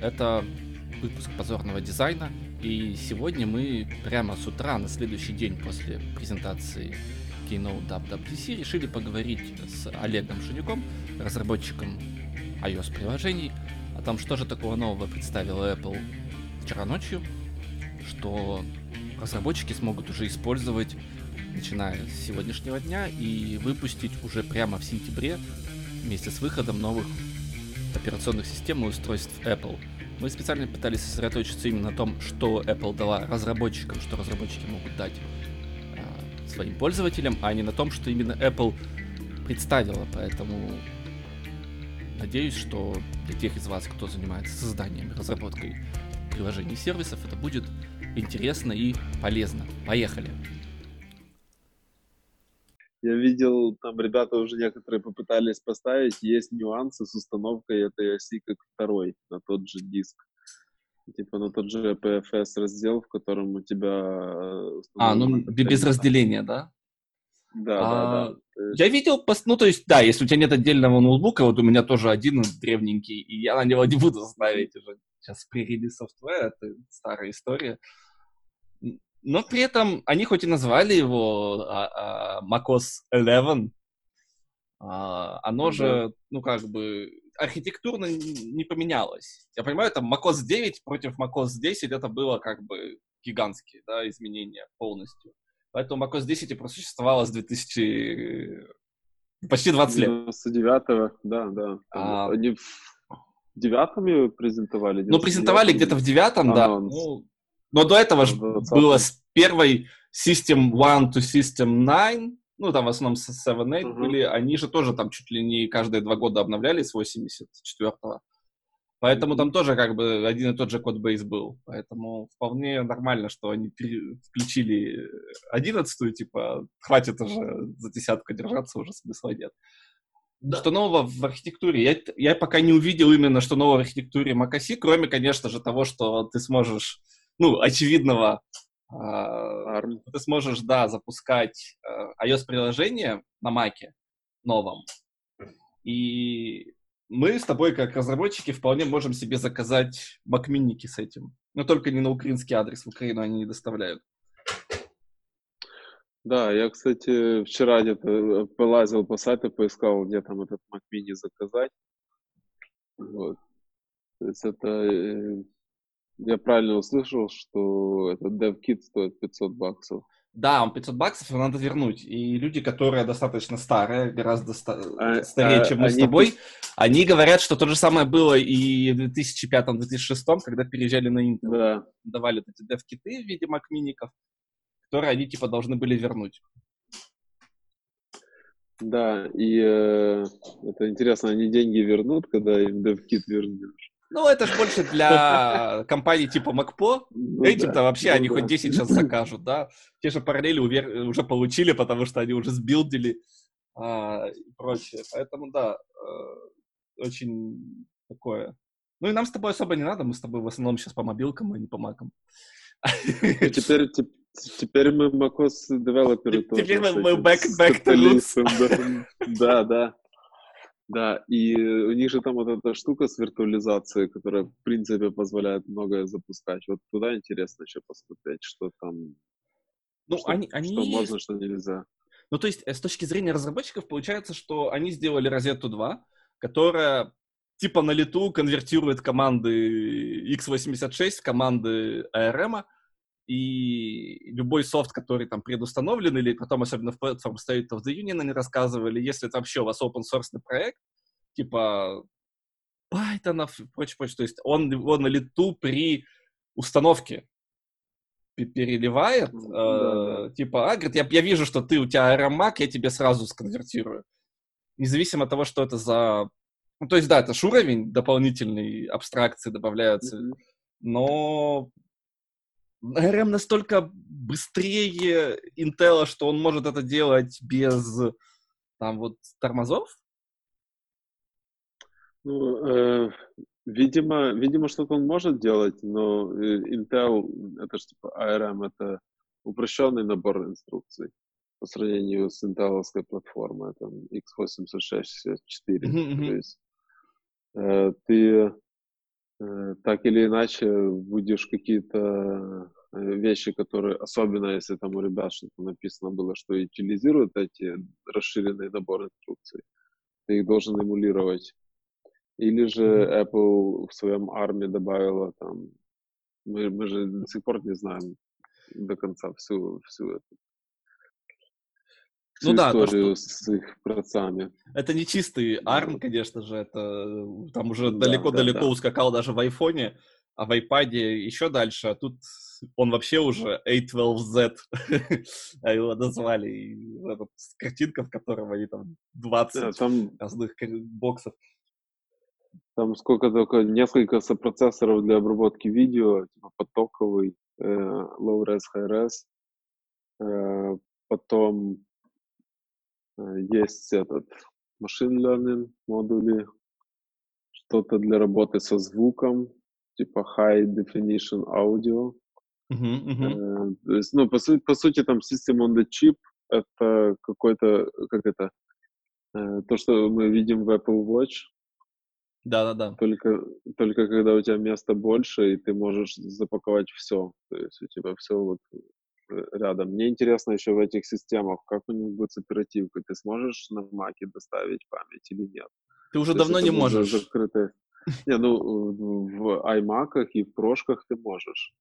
Это выпуск позорного дизайна, и сегодня мы прямо с утра, на следующий день после презентации Keynote WWDC, решили поговорить с Олегом Шанюком, разработчиком iOS-приложений, о том, что же такого нового представила Apple вчера ночью, что разработчики смогут уже использовать начиная с сегодняшнего дня и выпустить уже прямо в сентябре вместе с выходом новых операционных систем и устройств Apple. Мы специально пытались сосредоточиться именно на том, что Apple дала разработчикам, что разработчики могут дать э, своим пользователям, а не на том, что именно Apple представила. Поэтому надеюсь, что для тех из вас, кто занимается созданием и разработкой приложений и сервисов, это будет интересно и полезно. Поехали! Я видел, там ребята уже некоторые попытались поставить, есть нюансы с установкой этой оси как второй на тот же диск. Типа на тот же PFS раздел, в котором у тебя... Э, а, ну без разделения, да? Да, а, да, да. Я видел, ну то есть, да, если у тебя нет отдельного ноутбука, вот у меня тоже один древненький, и я на него не буду ставить уже. Сейчас при софтвера, это старая история. Но при этом они хоть и назвали его а, а, macOS 11, а, оно mm-hmm. же, ну, как бы, архитектурно не поменялось. Я понимаю, там macOS 9 против macOS 10 это было как бы гигантские, да, изменения полностью. Поэтому macOS 10 просуществовало с 2000... Почти 20 лет. 99-го, да, да. А... Они в девятом ее презентовали? Ну, презентовали где-то в девятом, да. Ну, но до этого же было с первой System 1 to System 9, ну, там в основном 7-8 uh-huh. были, они же тоже там чуть ли не каждые два года обновляли с 84-го. Поэтому там тоже как бы один и тот же кодбейс был. Поэтому вполне нормально, что они включили одиннадцатую, типа, хватит уже за десятку держаться, уже смысла нет. Да. Что нового в архитектуре? Я, я пока не увидел именно, что нового в архитектуре macOS, кроме, конечно же, того, что ты сможешь ну, очевидного, э, ты сможешь, да, запускать э, iOS-приложение на Маке новом. И мы с тобой, как разработчики, вполне можем себе заказать макминники с этим. Но только не на украинский адрес, в Украину они не доставляют. Да, я, кстати, вчера где-то полазил по сайту, поискал, где там этот Mini заказать. Вот. То есть это э, я правильно услышал, что этот DevKit стоит 500 баксов. Да, он 500 баксов, его надо вернуть. И люди, которые достаточно старые, гораздо ста- а, старее, а, чем мы с тобой, они говорят, что то же самое было и в 2005-2006, когда переезжали на Intel. Да. Давали эти DevKit в виде макмиников, которые они типа должны были вернуть. Да, и э, это интересно, они деньги вернут, когда им DevKit вернешь? Ну, это же больше для компаний типа Макпо. Ну, Этим-то да, вообще ну, они да. хоть 10 сейчас закажут, да. Те же параллели увер... уже получили, потому что они уже сбилдили а, и прочее. Поэтому, да, э, очень такое. Ну и нам с тобой особо не надо, мы с тобой в основном сейчас по мобилкам, а не по макам. Теперь, теперь мы macOS девелоперы. Теперь мы back, back to roots. Да, да. Да, и у них же там вот эта штука с виртуализацией, которая, в принципе, позволяет многое запускать. Вот туда интересно еще посмотреть, что там, ну, что, они, они... что можно, что нельзя. Ну, то есть, э, с точки зрения разработчиков, получается, что они сделали розету 2, которая типа на лету конвертирует команды x86 в команды ARM, и любой софт, который там предустановлен, или потом, особенно в Platform State of the Union, они рассказывали, если это вообще у вас open source проект, типа Python и прочее, прочее, то есть он его на лету при установке переливает, э, типа, а, говорит, я, я вижу, что ты, у тебя ARM я тебе сразу сконвертирую. Независимо от того, что это за... Ну, то есть, да, это ж уровень дополнительной абстракции добавляются, mm-hmm. но ARM настолько быстрее Intel, что он может это делать без там вот тормозов? Ну, э, видимо, видимо, что-то он может делать, но э, Intel, это же типа ARM, это упрощенный набор инструкций по сравнению с интеловской платформой, там x86 64. Mm-hmm. То есть э, ты э, так или иначе будешь какие-то э, вещи, которые, особенно если там у ребят что-то написано было, что утилизируют эти расширенные наборы инструкций, ты их должен эмулировать. Или же Apple в своем арме добавила там, мы, мы же до сих пор не знаем до конца всю, всю эту ну да, то, что... с их працами. Это не чистый ARM, конечно же, это там уже далеко-далеко да, да, ускакал даже в айфоне, а в iPad еще дальше, а тут он вообще уже A12Z, а его назвали, и это, картинка, в котором они там 20 да, там... разных боксов. Там сколько только, несколько сопроцессоров для обработки видео, типа потоковый, э, low-res, high-res, э, потом Э, есть этот machine learning модули, что-то для работы со звуком, типа high definition audio. Uh-huh, uh-huh. То есть, ну, по, сути, по сути, там system on the chip — это какой-то, как это, э, то, что мы видим в Apple Watch. Да-да-да. Только, только когда у тебя места больше, и ты можешь запаковать все. То есть у тебя все вот рядом. Мне интересно еще в этих системах, как у них будет с оперативкой. Ты сможешь на Маке доставить память или нет? Ты уже То давно не можешь. Закрытые... Не, ну, в iMac и в прошках ты можешь.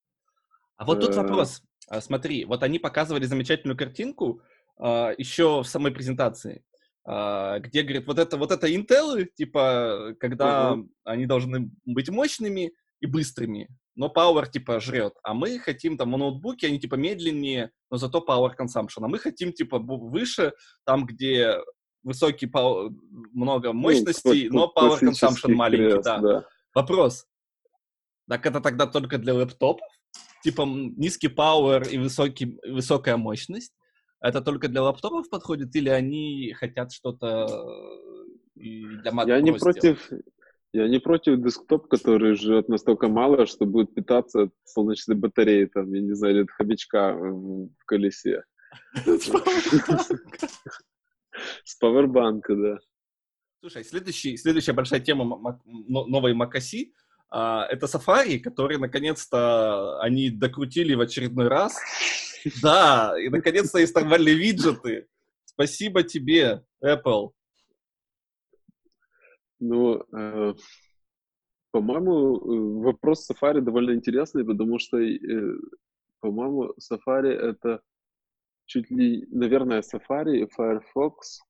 А вот тут э, вопрос. А, смотри, вот они показывали замечательную картинку а, еще в самой презентации, а, где, говорит, вот это, вот это Intel, типа, когда uh-huh. они должны быть мощными и быстрыми но Power, типа, жрет. А мы хотим, там, ноутбуки, они, типа, медленнее, но зато Power Consumption. А мы хотим, типа, выше, там, где высокий, power, много ну, мощностей, ну, но Power Consumption маленький, крест, да. да. Вопрос. Так это тогда только для лэптопов? Типа, низкий Power и высокий, высокая мощность? Это только для лаптопов подходит, или они хотят что-то э, для Mac Я не против, я не против десктоп, который жрет настолько мало, что будет питаться от солнечной батареи, там, я не знаю, или от хомячка в колесе. С пауэрбанка, да. Слушай, следующий, следующая большая тема новой Макаси а, это Safari, который наконец-то они докрутили в очередной раз. Да, и наконец-то есть нормальные виджеты. Спасибо тебе, Apple. Ну, э, по-моему, э, вопрос Safari довольно интересный, потому что, э, по-моему, Safari это чуть ли, наверное, Safari и Firefox,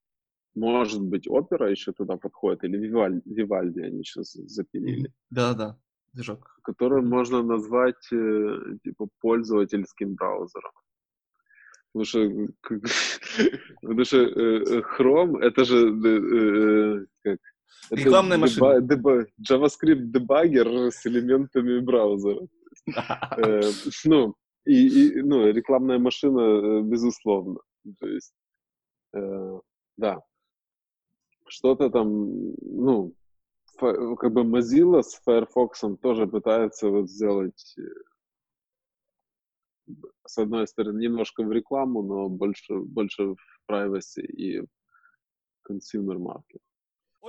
может быть, Opera еще туда подходит, или Vivaldi, Vivaldi они сейчас запилили. Да-да, движок. Который можно назвать, э, типа, пользовательским браузером. Потому что, потому что э, Chrome, это же, э, как, Рекламная машина. Деба, JavaScript дебаггер с элементами браузера. Э, ну, и, ну, рекламная машина, э, безусловно. То есть, э, да. Что-то там, ну, как бы Mozilla с Firefox тоже пытается вот сделать с одной стороны, немножко в рекламу, но больше, больше в privacy и consumer market.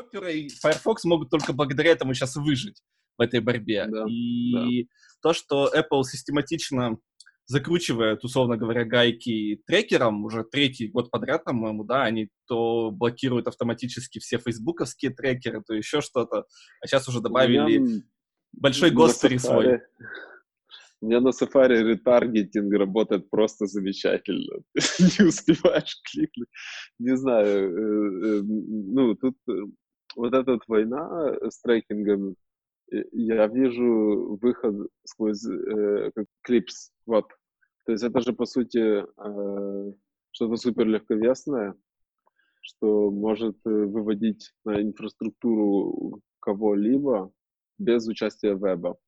Opera и Firefox могут только благодаря этому сейчас выжить в этой борьбе. Да, и да. то, что Apple систематично закручивает, условно говоря, гайки трекером уже третий год подряд, по-моему, да, они то блокируют автоматически все фейсбуковские трекеры, то еще что-то, а сейчас уже добавили меня большой гостери свой. У меня на Safari ретаргетинг работает просто замечательно. Не успеваешь кликнуть. Не знаю. Э, э, ну, тут э, вот эта вот война с трекингом, я вижу выход сквозь как клипс. Вот. То есть это же, по сути, что-то супер легковесное, что может выводить на инфраструктуру кого-либо без участия веба.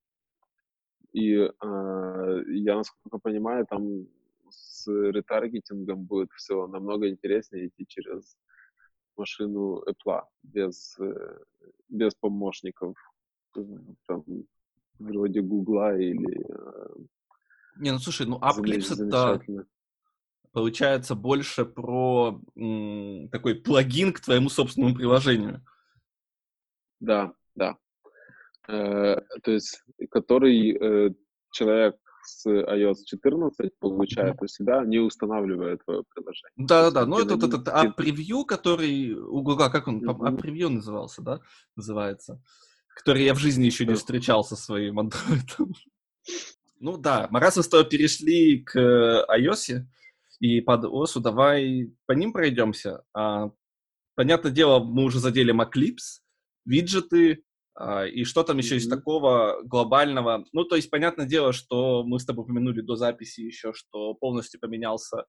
И э, я, насколько понимаю, там с ретаргетингом будет все намного интереснее идти через машину Apple, без, э, без помощников там, вроде Гугла или... Э, Не, ну слушай, ну AppClips это получается больше про м, такой плагин к твоему собственному приложению. Да, да. Э, то есть, который э, человек с iOS 14 получает у себя, не устанавливая твое приложение. Да-да-да, ну это этот app-превью, который у Google, как он, app-превью назывался, да, называется, который я в жизни еще не встречал со своим Android. Ну да, раз мы с тобой перешли к iOS и под OS, давай по ним пройдемся. А, понятное дело, мы уже задели Maclips, виджеты, и что там еще mm-hmm. есть такого глобального? Ну, то есть, понятное дело, что мы с тобой упомянули до записи еще, что полностью поменялся,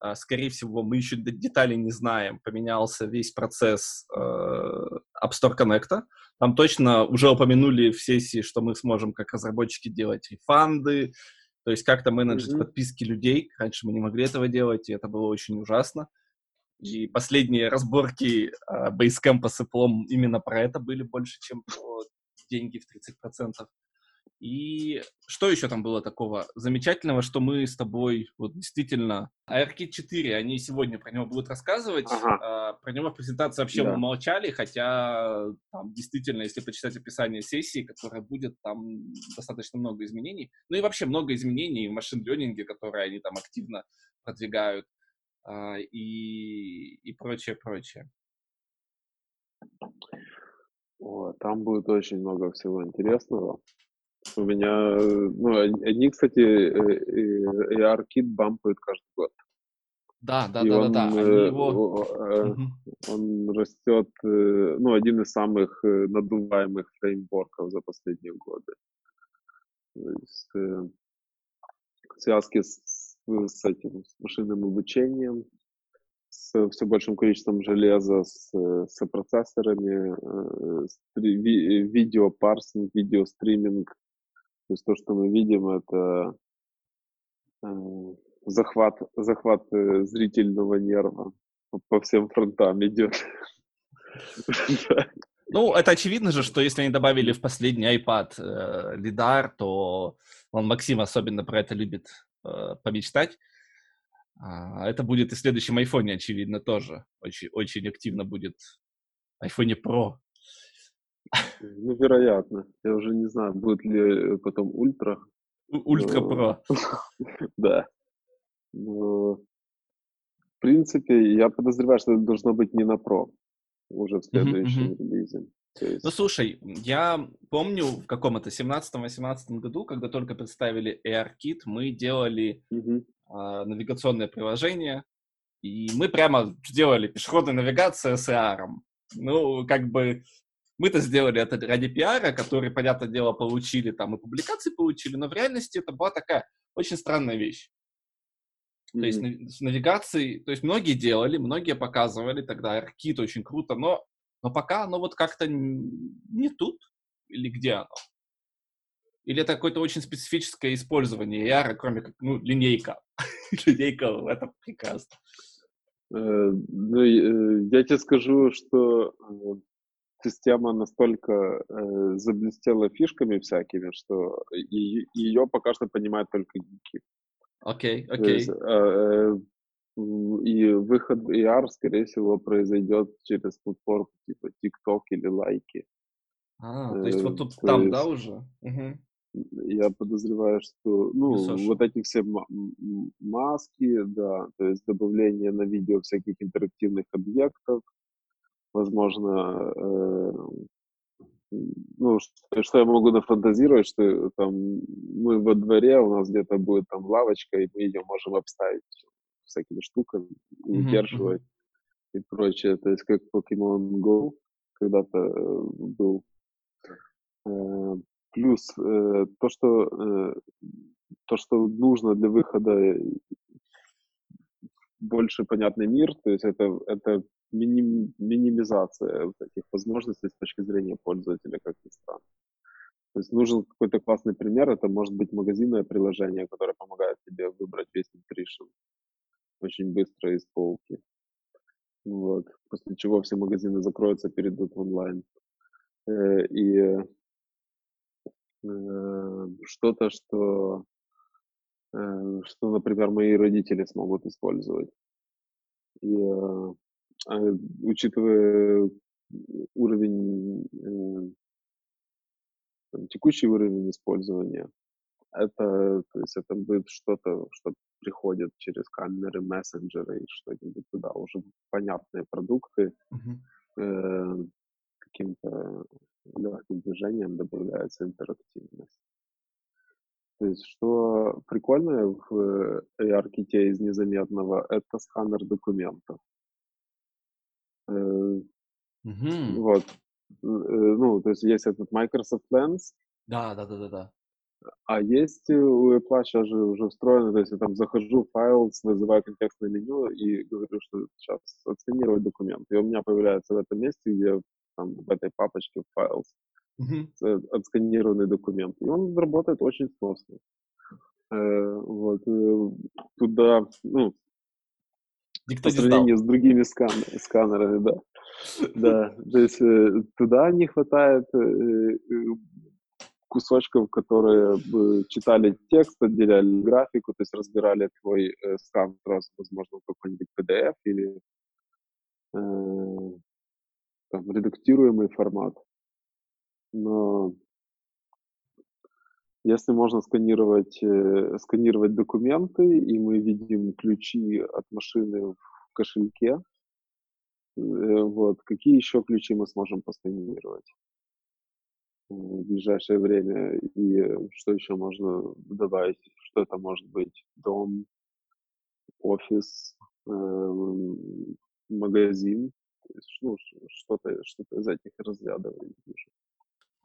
а, скорее всего, мы еще деталей не знаем, поменялся весь процесс э, App Store Connect. Там точно уже упомянули в сессии, что мы сможем как разработчики делать рефанды, то есть как-то менеджить mm-hmm. подписки людей. Раньше мы не могли этого делать, и это было очень ужасно. И последние разборки э, Basecamp с Apple именно про это были больше, чем про деньги в 30%. И что еще там было такого замечательного, что мы с тобой вот действительно... ARKit 4, они сегодня про него будут рассказывать. Ага. А, про него в презентации вообще да. мы молчали, хотя там действительно, если почитать описание сессии, которая будет, там достаточно много изменений. Ну и вообще много изменений в машин-ленинге, которые они там активно продвигают. А, и, и прочее, прочее. О, там будет очень много всего интересного. У меня, ну, они, кстати, и ARKit бампают каждый год. Да, да, и да, он, да, да. Они э, его... Он растет, э, ну, один из самых э, надуваемых фреймворков за последние годы. То есть, связки с с этим, с машинным обучением, с все большим количеством железа, с, с процессорами, э, с ви, видеопарсинг, видеостриминг. То есть то, что мы видим, это э, захват, захват э, зрительного нерва по всем фронтам идет. Ну, это очевидно же, что если они добавили в последний iPad э, лидар, то он Максим особенно про это любит э, помечтать. А, это будет и в следующем айфоне, очевидно, тоже. Очень, очень активно будет айфоне Pro. Ну, вероятно. Я уже не знаю, будет ли потом ультра. Ультра Pro. Да. Но, в принципе, я подозреваю, что это должно быть не на Pro уже в следующем релизе. Есть... Ну, слушай, я помню в каком это 17-18 году, когда только представили AirKit, мы делали угу. э, навигационное приложение, и мы прямо сделали пешеходную навигацию с AR. Ну, как бы мы-то сделали это ради пиара, который, понятное дело, получили там и публикации получили, но в реальности это была такая очень странная вещь. Mm-hmm. То есть с навигацией, то есть многие делали, многие показывали тогда, AirKit очень круто, но но пока оно вот как-то не тут, или где оно? Или это какое-то очень специфическое использование AR, кроме как, ну, линейка. линейка, это прекрасно. Э, ну, э, я тебе скажу, что э, система настолько заблестела фишками всякими, что ее пока что понимают только гики. Окей, окей. И выход AR, скорее всего, произойдет через платформу типа TikTok или лайки. А, то есть вот тут то там, есть, да, уже? Угу. Я подозреваю, что, ну, вот эти все маски, да, то есть добавление на видео всяких интерактивных объектов, возможно, э, ну, что, что я могу нафантазировать, что там мы во дворе, у нас где-то будет там лавочка, и мы ее можем обставить всякими штуками, удерживать mm-hmm. и прочее. То есть как Pokemon Go когда-то э, был. Э, плюс э, то, что то, что нужно для выхода больше понятный мир, то есть это, это миним, минимизация вот этих возможностей с точки зрения пользователя, как ни странно. То есть нужен какой-то классный пример, это может быть магазинное приложение, которое помогает тебе выбрать весь nutrition очень быстро из полки. Вот. После чего все магазины закроются, перейдут в онлайн. Э, и э, что-то, что, э, что, например, мои родители смогут использовать. И учитывая уровень там, текущий уровень использования. Это, то есть это будет что-то, что приходит через камеры, мессенджеры и что-нибудь туда. Уже понятные продукты, Мгм. э, каким-то легким движением добавляется интерактивность. То есть, что прикольное в AR-ките из незаметного, это сканер документов. Э, Мгм. Вот. Э, Ну, то есть есть этот Microsoft Lens, Да, да, да, да, да. А есть у Apple сейчас же уже встроено, то есть я там захожу в файл, вызываю контекстное меню и говорю, что сейчас отсканировать документ. И у меня появляется в этом месте, где там в этой папочке файл Мгм. э, отсканированный документ. И он работает очень сносно. Э, Вот. э, Туда, ну, Никто по сравнению с другими скан- сканерами, да. Да, то есть э, туда не хватает э, э, кусочков, которые бы читали текст, отделяли графику, то есть разбирали твой э, скан сразу, возможно, какой-нибудь PDF или э, там, редактируемый формат. Но если можно сканировать, э, сканировать документы, и мы видим ключи от машины в кошельке, э, вот, какие еще ключи мы сможем посканировать в ближайшее время? И э, что еще можно добавить? Что это может быть? Дом, офис, эм, магазин? То есть, ну, что-то что из этих разрядов я.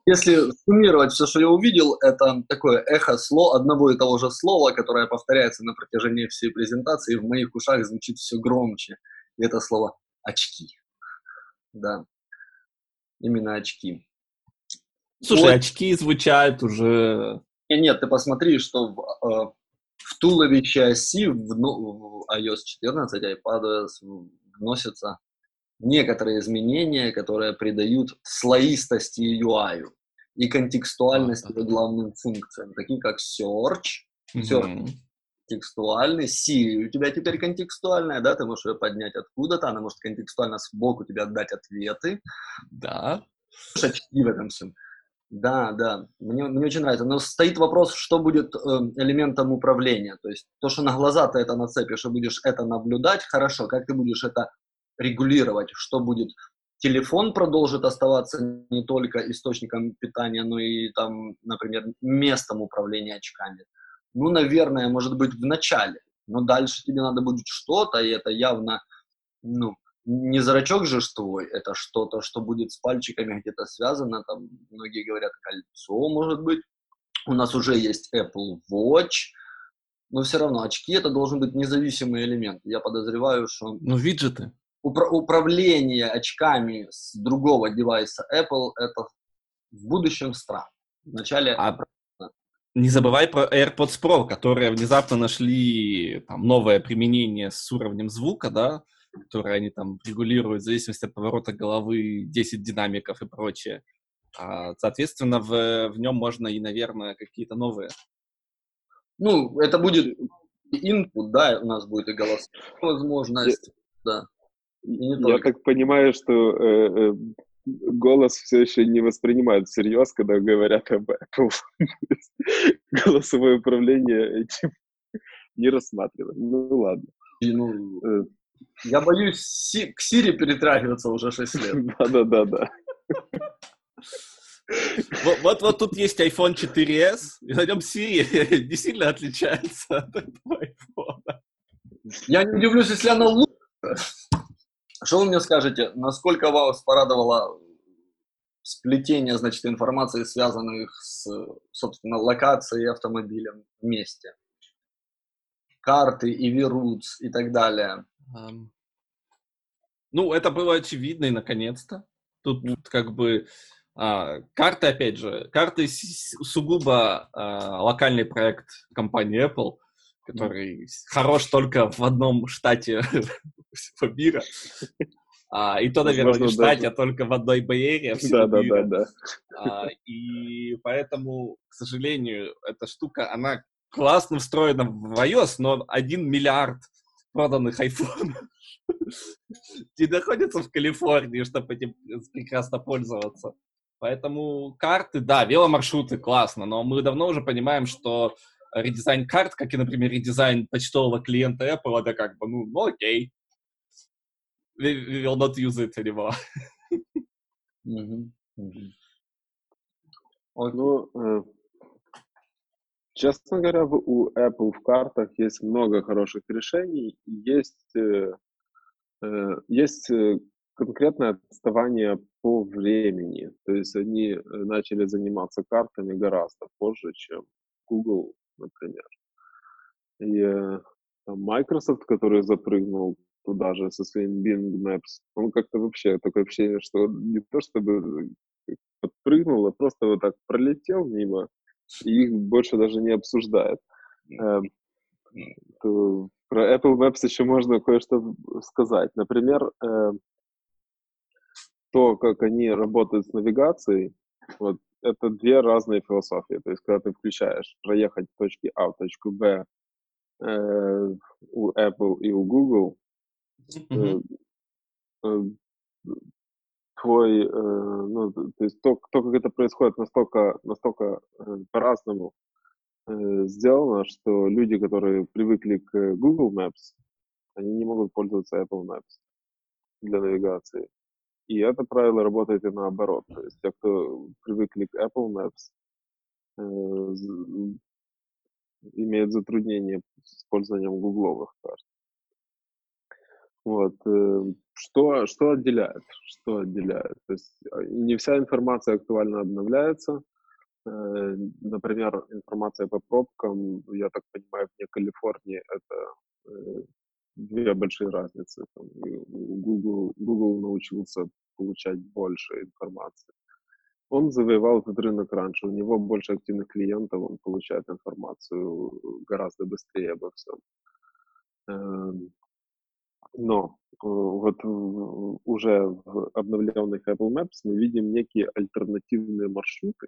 Если суммировать все, что я увидел, это такое эхо слова, одного и того же слова, которое повторяется на протяжении всей презентации, и в моих ушах звучит все громче. И это слово очки. Да. Именно очки. Слушай, Вот. очки звучат уже... Не, нет, ты посмотри, что в, э, в туловище оси в, ну- в iOS 14, iPadOS вносятся некоторые изменения, которые придают слоистости UI и контекстуальности Да, да, главным функциям, такие как Search, Всё. Мгм. контекстуальный, Siri у тебя теперь контекстуальная, да, ты можешь ее поднять откуда-то, она может контекстуально сбоку тебе отдать ответы, Да. очки в этом всем. Да, да, мне, мне очень нравится. Но стоит вопрос, что будет э, элементом управления. То есть то, что на глаза ты это нацепишь и будешь это наблюдать, хорошо. Как ты будешь это регулировать? Что будет? Телефон продолжит оставаться не только источником питания, но и там, например, местом управления очками. Ну, наверное, может быть, в начале. Но дальше тебе надо будет что-то, и это явно, ну, не зрачок же твой, это что-то, что будет с пальчиками где-то связано, там, многие говорят, кольцо, может быть. У нас уже есть Apple Watch, но все равно очки это должен быть независимый элемент. Я подозреваю, что Ну, виджеты. упра- управление очками с другого девайса Apple это в будущем странно. Вначале А не забывай про AirPods Pro, которые внезапно нашли там, новое применение с уровнем звука, да, которые они там регулируют в зависимости от поворота головы, 10 динамиков и прочее. А, соответственно, в, в нем можно и, наверное, какие-то новые. Ну, это будет и input, да, у нас будет и голосовая возможность, да. И не Я только. так понимаю, что э, э, голос все еще не воспринимают всерьез, когда говорят об Apple. Голосовое управление этим не рассматривают. Ну ладно. И, ну, Э, я боюсь Си- к Сири перетрагиваться уже 6 лет. Да-да-да-да. Вот, вот, вот тут есть iPhone 4s, и на нем Siri не сильно отличается от этого iPhone. Я не удивлюсь, если она лучше. Что вы мне скажете, насколько вас порадовало сплетение, значит, информации, связанных с, собственно, локацией автомобилем вместе? Карты, и Roots и так далее. Ну, это было очевидно и наконец-то. Тут как бы а, карты, опять же, карты сугубо а, локальный проект компании Apple, который хорош только в одном штате всего мира. А, и то, наверное, не в штате, даже- а только в одной Бэйре всего Да-да-да, мира. да. А, и поэтому, к сожалению, эта штука, она классно встроена в iOS, но один миллиард проданных iPhone не находится в Калифорнии, чтобы этим прекрасно пользоваться. Поэтому карты, да, веломаршруты классно, но мы давно уже понимаем, что редизайн карт, как и, например, редизайн почтового клиента Apple, это как бы, ну, ну окей. We, we will not use it anymore. Ну, э, честно говоря, у Apple в картах есть много хороших решений. Есть, э, э, есть конкретное отставание по времени. То есть они начали заниматься картами гораздо позже, чем Google, например. И Microsoft, который запрыгнул туда же со своим Bing Maps, он как-то вообще такое ощущение, что не то чтобы подпрыгнул, а просто вот так пролетел мимо, и их больше даже не обсуждает. Эм, то про Apple Maps еще можно кое-что сказать. Например, э, то, как они работают с навигацией, вот, это две разные философии. То есть, когда ты включаешь проехать с точки А в точку Б э, у Apple и у Google, mm-hmm. э, твой, э, ну, то есть то, то, как это происходит, настолько, настолько э, по-разному э, сделано, что люди, которые привыкли к Google Maps, они не могут пользоваться Apple Maps для навигации. И это правило работает и наоборот. То есть те, кто привыкли к Apple Maps, э, имеют затруднения с использованием гугловых карт. Вот. Э, что, что отделяет? Что отделяет? То есть а, не вся информация актуально обновляется. Э, например, информация по пробкам, я так понимаю, вне Калифорнии это две большие разницы. Там, Google, Google научился получать больше информации. Он завоевал этот рынок раньше, у него больше активных клиентов, он получает информацию гораздо быстрее обо всем. Эм, но э, вот уже в обновленных Apple Maps мы видим некие альтернативные маршруты,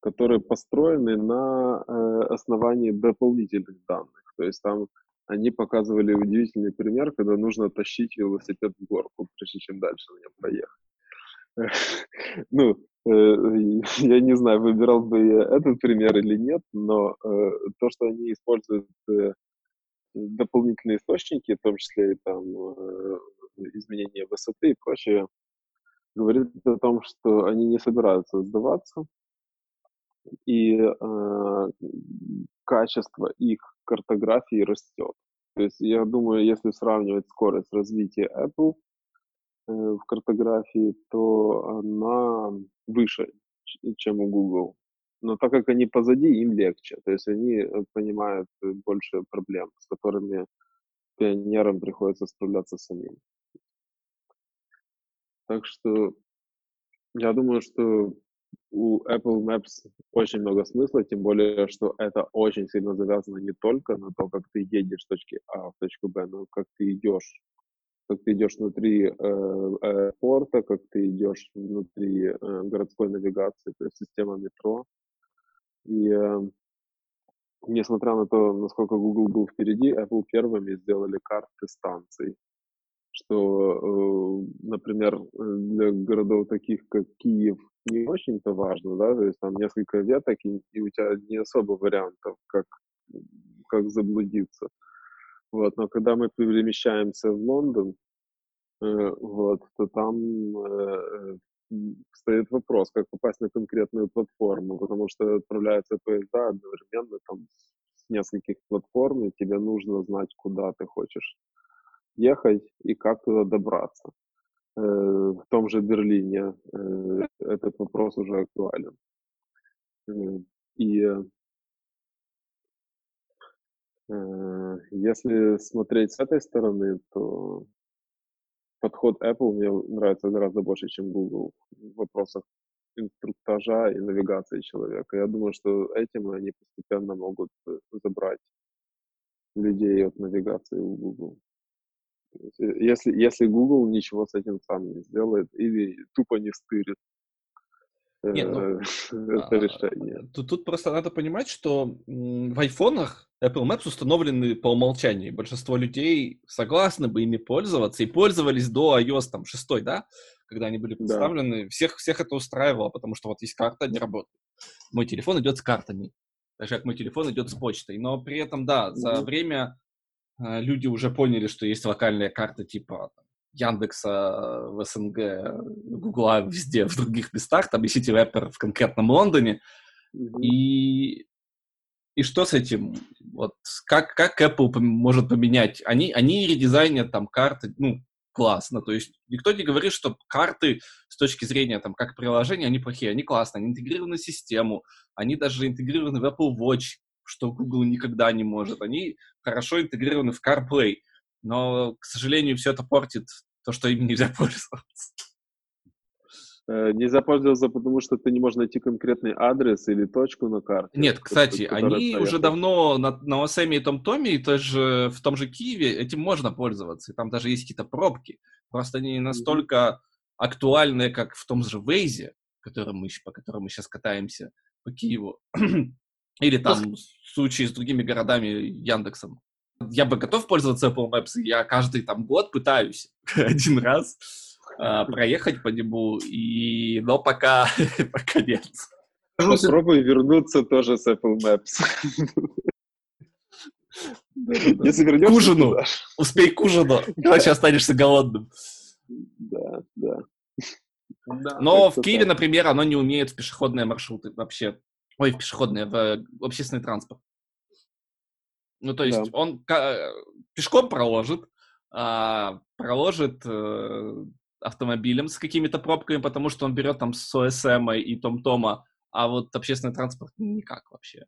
которые построены на э, основании дополнительных данных. То есть там они показывали удивительный пример, когда нужно тащить велосипед в горку, прежде чем дальше на нем проехать. Ну, э, я не знаю, выбирал бы я этот пример или нет, но э, то, что они используют дополнительные источники, в том числе там изменение высоты и прочее, говорит о том, что они не собираются сдаваться, и э, качество их картографии растет. То есть я думаю, если сравнивать скорость развития Apple э, в картографии, то она выше, чем у Google. Но так как они позади, им легче. То есть они э, понимают больше проблем, с которыми пионерам приходится справляться самим. Так что я думаю, что у Apple Maps очень много смысла, тем более, что это очень сильно завязано не только на то, как ты едешь с точки А в точку Б, но как ты идешь. Как ты идешь внутри э, аэропорта, как ты идешь внутри э, городской навигации, то есть система метро. И э, несмотря на то, насколько Google был впереди, Apple первыми сделали карты станций что, э, например, для городов таких, как Киев, не очень-то важно, да, то есть там несколько веток, и, и у тебя не особо вариантов, как, как заблудиться. Вот, но когда мы перемещаемся в Лондон, э, вот, то там э, стоит вопрос, как попасть на конкретную платформу, потому что отправляются поезда одновременно там с нескольких платформ, и тебе нужно знать, куда ты хочешь ехать и как туда добраться. Э, в том же Берлине э, этот вопрос уже актуален. Э, и если смотреть с этой стороны, то подход Apple мне нравится гораздо больше, чем Google в вопросах инструктажа и навигации человека. Я думаю, что этим они постепенно могут забрать людей от навигации в Google. Если, если Google ничего с этим сам не сделает или тупо не стырит нет, ну, это решение. Тут, тут просто надо понимать, что в айфонах Apple Maps установлены по умолчанию. Большинство людей согласны бы ими пользоваться и пользовались до iOS там, 6, да? когда они были представлены, да. всех, всех это устраивало, потому что вот есть карта, не работает. Мой телефон идет с картами, так же как мой телефон идет с почтой. Но при этом, да, за mm-hmm. время э, люди уже поняли, что есть локальная карта типа Яндекса в СНГ, Гугла везде, в других местах, там и City Rapper в конкретном Лондоне. Mm-hmm. И и что с этим? Вот как, как Apple может поменять? Они, они редизайнят там карты, ну, классно. То есть никто не говорит, что карты с точки зрения там как приложения, они плохие. Они классные, они интегрированы в систему, они даже интегрированы в Apple Watch, что Google никогда не может. Они хорошо интегрированы в CarPlay. Но, к сожалению, все это портит то, что им нельзя пользоваться. Э, не запользовался, потому что ты не можешь найти конкретный адрес или точку на карте. Нет, кстати, они уже давно на, на OSM и том Томе, и тоже, в том же Киеве этим можно пользоваться. И там даже есть какие-то пробки. Просто они не настолько mm-hmm. актуальны, как в том же Вейзе, которым мы, по которому мы сейчас катаемся по Киеву. Или там случаи с другими городами Яндексом. Я бы готов пользоваться Apple Maps, я каждый там год пытаюсь один раз а, проехать по нему, и... но пока, пока нет. Попробуй вернуться тоже с Apple Maps. Если вернешься, к ужину. Успей к ужину, иначе останешься голодным. Да, да. Но в Киеве, например, оно не умеет в пешеходные маршруты вообще. Ой, в пешеходные, в общественный транспорт. Ну, то есть он пешком проложит, а, проложит э, автомобилем с какими-то пробками, потому что он берет там с ОСМ и Том-Тома, а вот общественный транспорт никак вообще.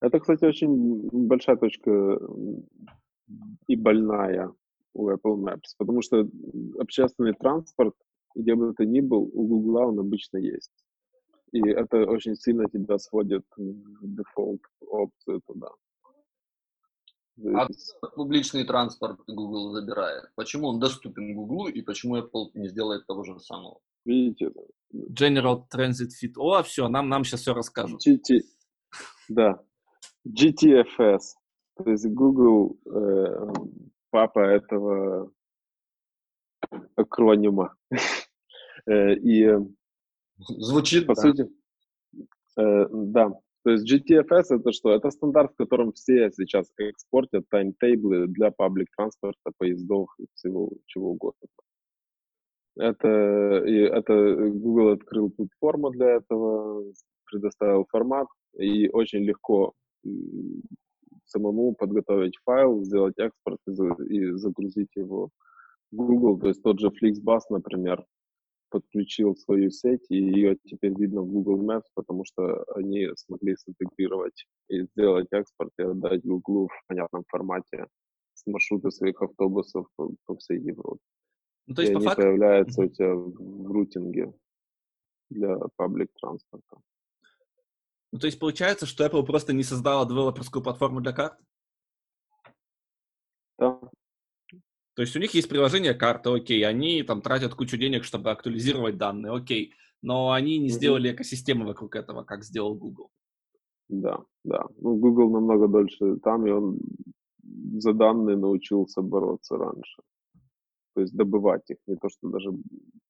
Это, кстати, очень большая точка и больная у Apple Maps, потому что общественный транспорт, где бы ты ни был, у Google он обычно есть. И это очень сильно тебя сводит в дефолт опцию туда. А публичный транспорт Google забирает? Почему он доступен Google и почему Apple не сделает того же самого? Видите? General Transit Fit. О, все, нам, нам сейчас все расскажут. GT, да. GTFS. То есть Google э, папа этого акронима. Э, и Звучит, по да. сути, э, да, то есть GTFS это что? Это стандарт, в котором все сейчас экспортят таймтейблы для паблик транспорта, поездов и всего чего угодно. Это, и это Google открыл платформу для этого, предоставил формат, и очень легко самому подготовить файл, сделать экспорт и, и загрузить его в Google. То есть тот же Flixbus, например, подключил свою сеть, и ее теперь видно в Google Maps, потому что они смогли синтегрировать и сделать экспорт и отдать Google в понятном формате с маршрута своих автобусов по, по всей Европе. Ну, то есть, и по они факту... появляются у тебя в рутинге для паблик транспорта. Ну, то есть получается, что Apple просто не создала девелоперскую платформу для карт? Да, то есть у них есть приложение карты, окей, они там тратят кучу денег, чтобы актуализировать данные, окей, но они не сделали экосистему вокруг этого, как сделал Google. Да, да. Ну, Google намного дольше там, и он за данные научился бороться раньше. То есть добывать их, не то, что даже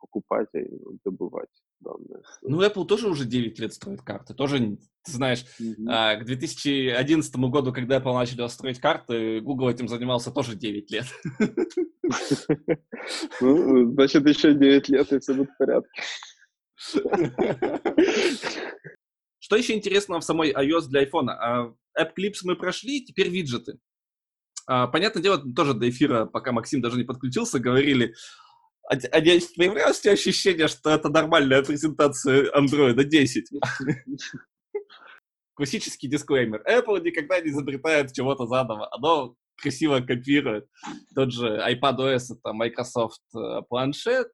покупать, а добывать данные. Ну, Apple тоже уже 9 лет строит карты. Тоже, ты знаешь, mm-hmm. к 2011 году, когда Apple начали строить карты, Google этим занимался тоже 9 лет. Ну, значит, еще 9 лет, и все будет в порядке. Что еще интересного в самой iOS для iPhone? А, App Clips мы прошли, теперь виджеты. А, понятное дело, тоже до эфира, пока Максим даже не подключился, говорили, а, не появлялось у ощущение, что это нормальная презентация Android 10? Классический дисклеймер. Apple никогда не изобретает чего-то заново. Оно красиво копирует. Тот же iPadOS — это Microsoft э, планшет,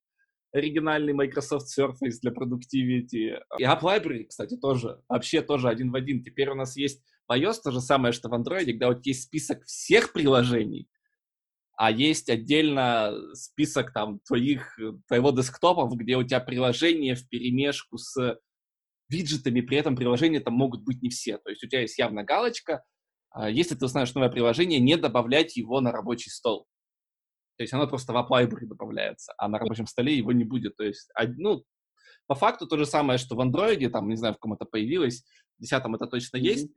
оригинальный Microsoft Surface для Productivity. И App Library, кстати, тоже. Вообще тоже один в один. Теперь у нас есть в iOS то же самое, что в Android, когда вот есть список всех приложений, а есть отдельно список там твоих, твоего десктопов, где у тебя приложения в перемешку с виджетами, при этом приложения там могут быть не все. То есть у тебя есть явно галочка, а если ты узнаешь новое приложение, не добавлять его на рабочий стол. То есть оно просто в App Library добавляется, а на рабочем столе его не будет. То есть, ну, по факту то же самое, что в Android, там, не знаю, в ком это появилось, в 10 это точно mm-hmm. есть.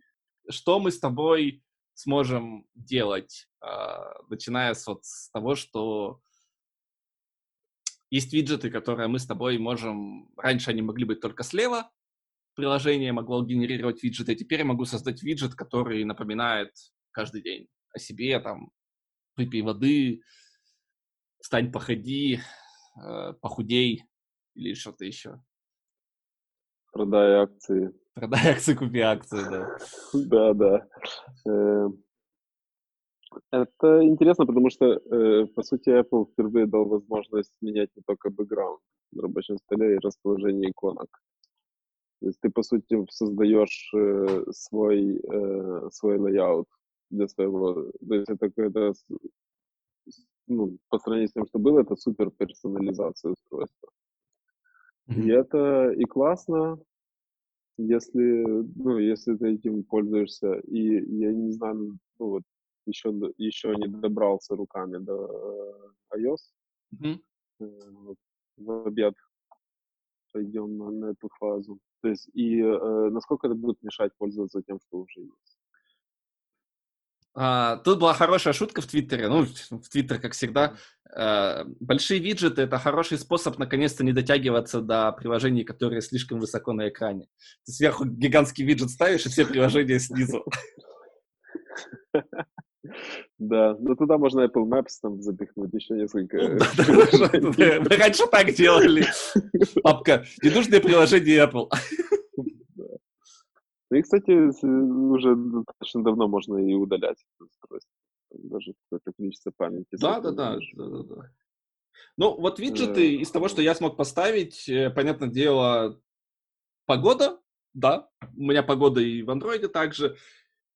Что мы с тобой сможем делать, э, начиная с, вот, с того, что есть виджеты, которые мы с тобой можем... Раньше они могли быть только слева, приложение могло генерировать виджеты, а теперь я могу создать виджет, который напоминает каждый день о себе, там, выпей воды, встань, походи, э, похудей или что-то еще. Продай акции. Продай акции, купи акции, да. Да, да. Э, это интересно, потому что, э, по сути, Apple впервые дал возможность менять не только бэкграунд на рабочем столе и расположение иконок. То есть ты, по сути, создаешь э, свой, свой layout для своего... То есть это какая-то... Ну, по сравнению с тем, что было, это супер персонализация устройства. Mm-hmm. И это и классно, если, ну, если ты этим пользуешься. И я не знаю, ну, вот еще, еще не добрался руками до э, iOS. Mm-hmm. Вот, в обед пойдем на, на эту фазу. То есть, и э, насколько это будет мешать пользоваться тем, что уже есть. А, тут была хорошая шутка в Твиттере, ну, в Твиттер, как всегда. А, большие виджеты — это хороший способ наконец-то не дотягиваться до приложений, которые слишком высоко на экране. Ты сверху гигантский виджет ставишь, и все приложения снизу. Да, но туда можно Apple Maps там запихнуть еще несколько. Мы раньше так делали. Папка, ненужные приложения Apple. И, кстати, уже достаточно давно можно и удалять устройство. Даже какое-то количество памяти. Да, да, да, да, да, да. Ну, вот виджеты из того, что я смог поставить, э, понятное дело, погода, да, у меня погода и в андроиде также.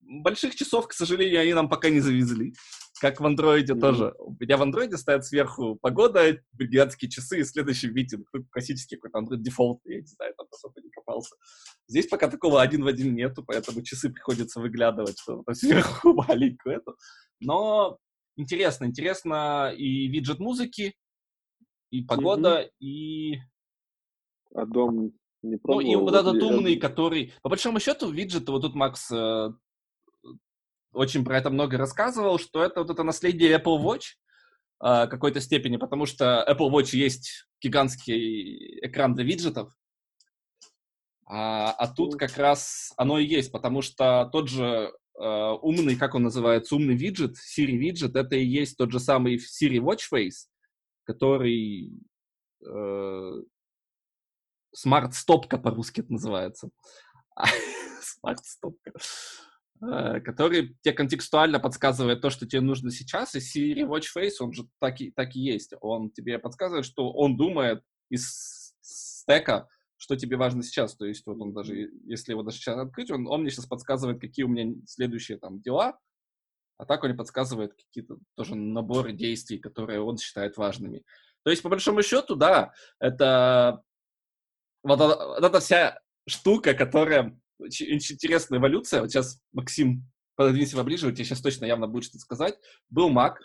Больших часов, к сожалению, они нам пока не завезли. Как в андроиде mm-hmm. тоже. У меня в андроиде стоят сверху погода, гигантские часы и следующий митинг. Ну, классический какой-то андроид дефолт, я не знаю, там особо не копался. Здесь пока такого один в один нету, поэтому часы приходится выглядывать, что сверху маленькую эту. Но интересно, интересно и виджет музыки, и погода, mm-hmm. и... А дом не пробовал? Ну, и вот этот умный, который... По большому счету, виджет, вот тут Макс э, очень про это много рассказывал, что это вот это наследие Apple Watch э, какой-то степени, потому что Apple Watch есть гигантский экран для виджетов, а, а тут как раз оно и есть, потому что тот же э, умный, как он называется, умный виджет, Siri виджет, это и есть тот же самый Siri Watch Face, который э, Stopка по-русски это называется. Э, который тебе контекстуально подсказывает то, что тебе нужно сейчас, и Siri Watch Face, он же так и, так и есть. Он тебе подсказывает, что он думает из стека, что тебе важно сейчас. То есть вот он даже, если его даже сейчас открыть, он, он мне сейчас подсказывает, какие у меня следующие там дела, а так он мне подсказывает какие-то тоже наборы действий, которые он считает важными. То есть, по большому счету, да, это вот, вот эта вся штука, которая очень, интересная эволюция. Вот сейчас, Максим, пододвинься поближе, у тебя сейчас точно явно будет что-то сказать. Был Mac,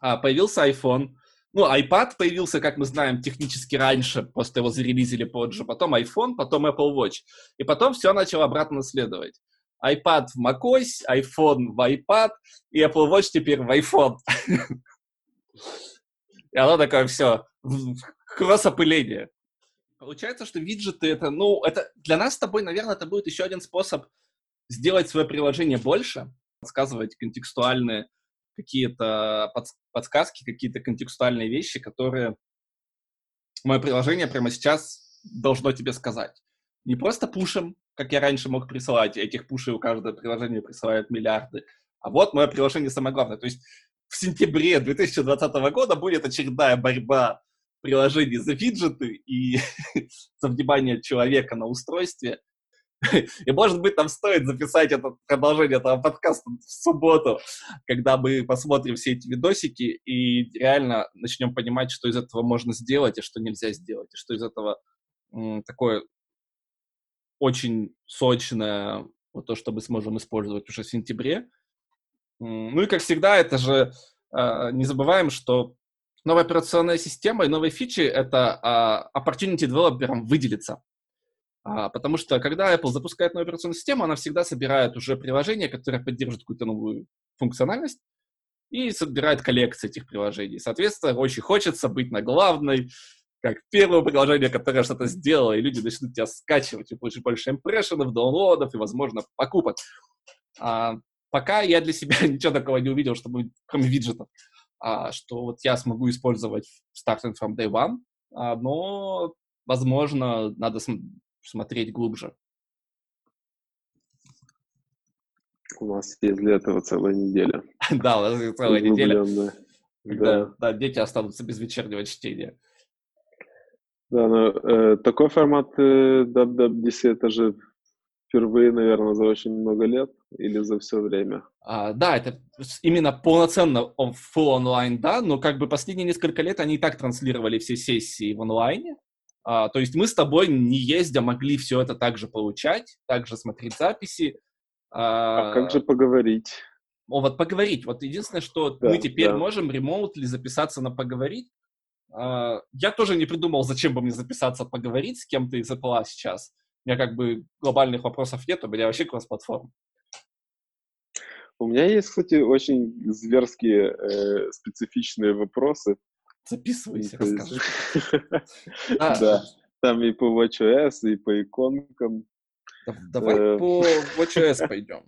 а, появился iPhone, ну, iPad появился, как мы знаем, технически раньше, просто его зарелизили позже, потом iPhone, потом Apple Watch. И потом все начало обратно следовать. iPad в macOS, iPhone в iPad, и Apple Watch теперь в iPhone. И оно такое все, кросс-опыление. Получается, что виджеты это, ну, это для нас с тобой, наверное, это будет еще один способ сделать свое приложение больше, подсказывать контекстуальные какие-то подсказки, какие-то контекстуальные вещи, которые мое приложение прямо сейчас должно тебе сказать. Не просто пушем, как я раньше мог присылать, этих пушей у каждого приложения присылают миллиарды, а вот мое приложение самое главное. То есть в сентябре 2020 года будет очередная борьба приложений за виджеты и за внимание человека на устройстве. И, может быть, нам стоит записать это продолжение этого подкаста в субботу, когда мы посмотрим все эти видосики и реально начнем понимать, что из этого можно сделать и что нельзя сделать, и что из этого такое очень сочное, вот то, что мы сможем использовать уже в сентябре. Ну и, как всегда, это же а, не забываем, что новая операционная система и новые фичи — это а, opportunity девелоперам выделиться. А, потому что когда Apple запускает новую операционную систему, она всегда собирает уже приложение, которое поддержит какую-то новую функциональность, и собирает коллекции этих приложений. Соответственно, очень хочется быть на главной, как первое приложение, которое что-то сделало, и люди начнут тебя скачивать, и получишь больше импрессионов, даунлодов и, возможно, покупок. А, пока я для себя ничего такого не увидел, чтобы, кроме виджетов, что вот я смогу использовать starting from day one, а, но, возможно, надо см- смотреть глубже. У нас есть для этого целая неделя. Да, у нас целая неделя, Да. да, дети останутся без вечернего чтения. Да, но э, такой формат э, WWDC это же впервые, наверное, за очень много лет или за все время. А, да, это именно полноценно full онлайн, да, но как бы последние несколько лет они и так транслировали все сессии в онлайне. А, то есть мы с тобой, не ездя, могли все это также получать, также смотреть записи. А как же поговорить? О, вот поговорить. Вот единственное, что Да, мы теперь да. можем ремоутли записаться на поговорить. А, я тоже не придумал, зачем бы мне записаться поговорить с кем-то из Apple сейчас. У меня как бы глобальных вопросов нет, у меня вообще кросс-платформа. У меня есть, кстати, очень зверские э, специфичные вопросы. Записывайся, расскажи. А, Да, там и по WatchOS, и по иконкам. Да- Давай Э. по WatchOS пойдем.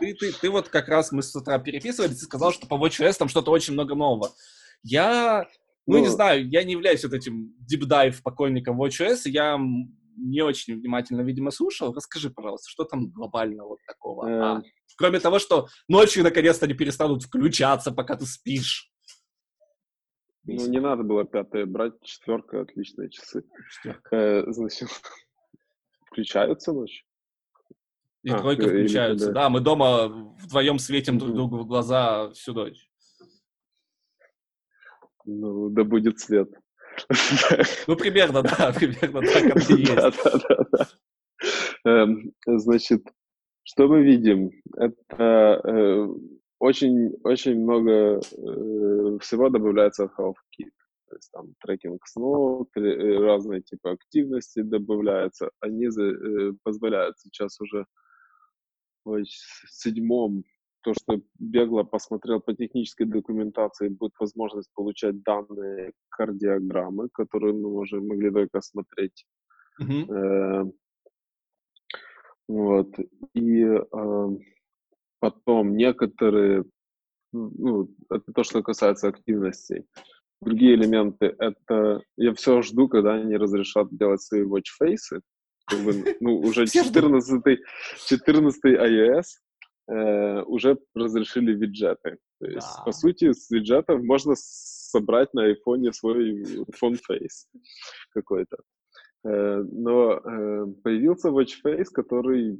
Ты, ты, ты вот как раз мы с утра переписывались, ты сказал, что по WatchOS там что-то очень много нового. Я, ну, Ну. не знаю, я не являюсь вот этим deep dive поклонником WatchOS, я не очень внимательно, видимо, слушал. Расскажи, пожалуйста, что там глобально вот такого? Э. А, кроме того, что ночью наконец-то они перестанут включаться, пока ты спишь. Ну, не надо было пятое брать, четверка, отличные часы. Четверка. Э, значит, включаются ночью? И А, тройка или включаются. когда- Да, мы дома вдвоем светим друг другу в глаза всю ночь. Ну, да будет свет. Ну, примерно, да, примерно так оно и есть. Эм, Значит, что мы видим? Это э, очень, очень много э, всего добавляется от HealthKit. То есть там трекинг снов, э, разные типы активности добавляются. Они позволяют сейчас уже в седьмом то, что бегло посмотрел по технической документации, будет возможность получать данные кардиограммы, которые мы уже могли только смотреть Мгм. Э, Вот. И э, потом некоторые, ну, это то, что касается активностей. Другие элементы, это я все жду, когда они разрешат делать свои watchfaces. Как бы, ну, уже Все ждут. 14 14 iOS э, уже разрешили виджеты. То есть, Да. по сути, с виджетов можно собрать на айфоне свой phone face какой-то. Э, Но э, появился Watch Face, который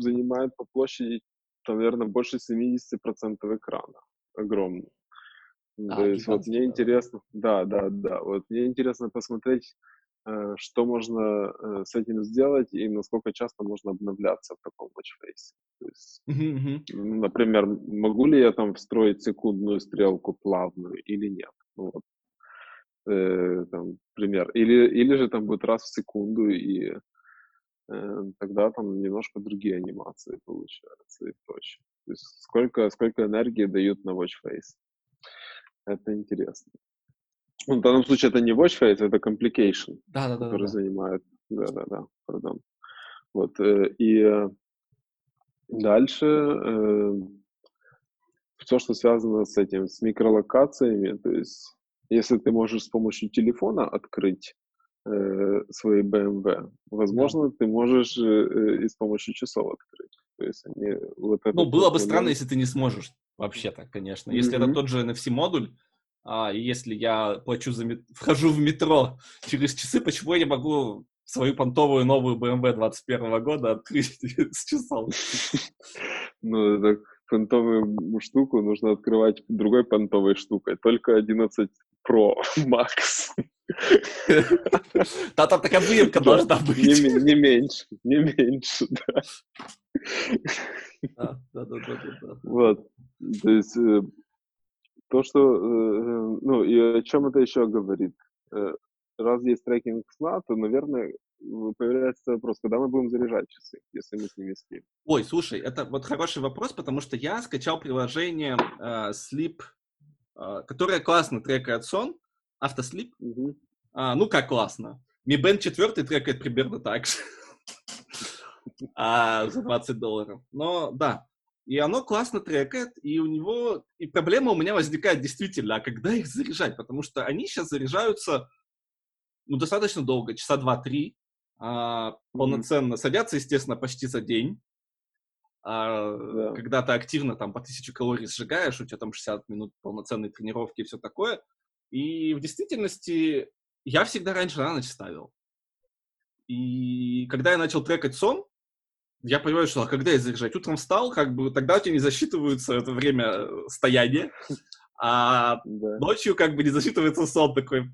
занимает по площади, наверное, больше 70% экрана. Огромный. Да, То есть вот мне да. интересно, да, да, да, вот мне интересно посмотреть, что можно э, с этим сделать и насколько часто можно обновляться в таком Watch Face. То есть, Мгм, мгм. ну, например, могу ли я там встроить секундную стрелку плавную или нет? Ну, вот, э, там, пример. Или, или же там будет раз в секунду, и э, тогда там немножко другие анимации получаются и прочее. То есть сколько, сколько энергии дают на watch face. Это интересно. Ну, в данном случае это не watch face, это complication Да, да, да, который да. занимает. Да, да, да, пардон. Вот. э, И э, дальше все, что связано с этим, с микролокациями, то есть если ты можешь с помощью телефона открыть э, свои BMW, возможно, ты можешь э, э, и с помощью часов открыть. То есть они вот Ну, было бы странно, момент- если ты не сможешь, вообще-то, конечно. Если это Мгм. тот же NFC-модуль, а, и если я плачу за мет- вхожу в метро через часы, почему я не могу свою понтовую новую BMW 21 года открыть с часов? Ну, это понтовую штуку нужно открывать другой понтовой штукой, только 11 Pro Max. Да, там такая выемка должна быть. не меньше, не меньше, да. Да, да, да, да, да, да. Вот. То есть, э, то, что, э, ну, и о чем это еще говорит? Э, раз есть трекинг сна, то, наверное, появляется вопрос, когда мы будем заряжать часы, если мы с ними спим. Ой, слушай, это вот хороший вопрос, потому что я скачал приложение э, Sleep, э, которое классно трекает сон, автослип. Угу. А, ну, как классно. Mi Band 4 трекает примерно так же. а, за 20 долларов. Но да, и оно классно трекает, и у него... И проблема у меня возникает действительно, а когда их заряжать? Потому что они сейчас заряжаются ну, достаточно долго, часа два-три, а, полноценно mm-hmm. садятся, естественно, почти за день. А, yeah. Когда ты активно там по тысячу калорий сжигаешь, у тебя там 60 минут полноценной тренировки и все такое. И в действительности я всегда раньше на ночь ставил. И когда я начал трекать сон, я понимаю, что а когда я заряжать? Утром встал, как бы тогда у тебя не засчитывается это время э, стояния, а да. ночью как бы не засчитывается сон такой.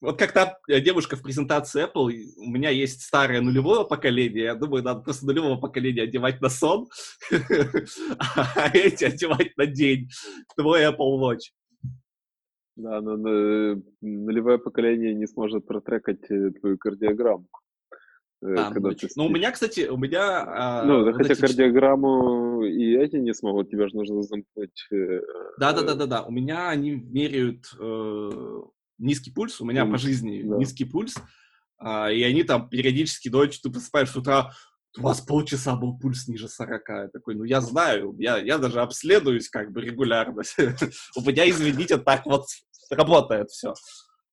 Вот как та э, девушка в презентации Apple, у меня есть старое нулевого поколения, я думаю, надо просто нулевого поколения одевать на сон, а эти одевать на день. Твой Apple Watch. Да, но нулевое поколение не сможет протрекать э, твою кардиограмму. Э, а, когда ну, ты ну, у меня, кстати, у меня... Ну, да, хотя эти... кардиограмму и эти не смогут, тебе же нужно замкнуть... Да-да-да-да-да, у меня они меряют э, низкий пульс, у меня mm. по жизни да. низкий пульс, э, и они там периодически ночью, ты просыпаешь с утра, у вас полчаса был пульс ниже 40. Я такой, ну я знаю, я, я даже обследуюсь как бы регулярно. У меня, извините, так вот работает все.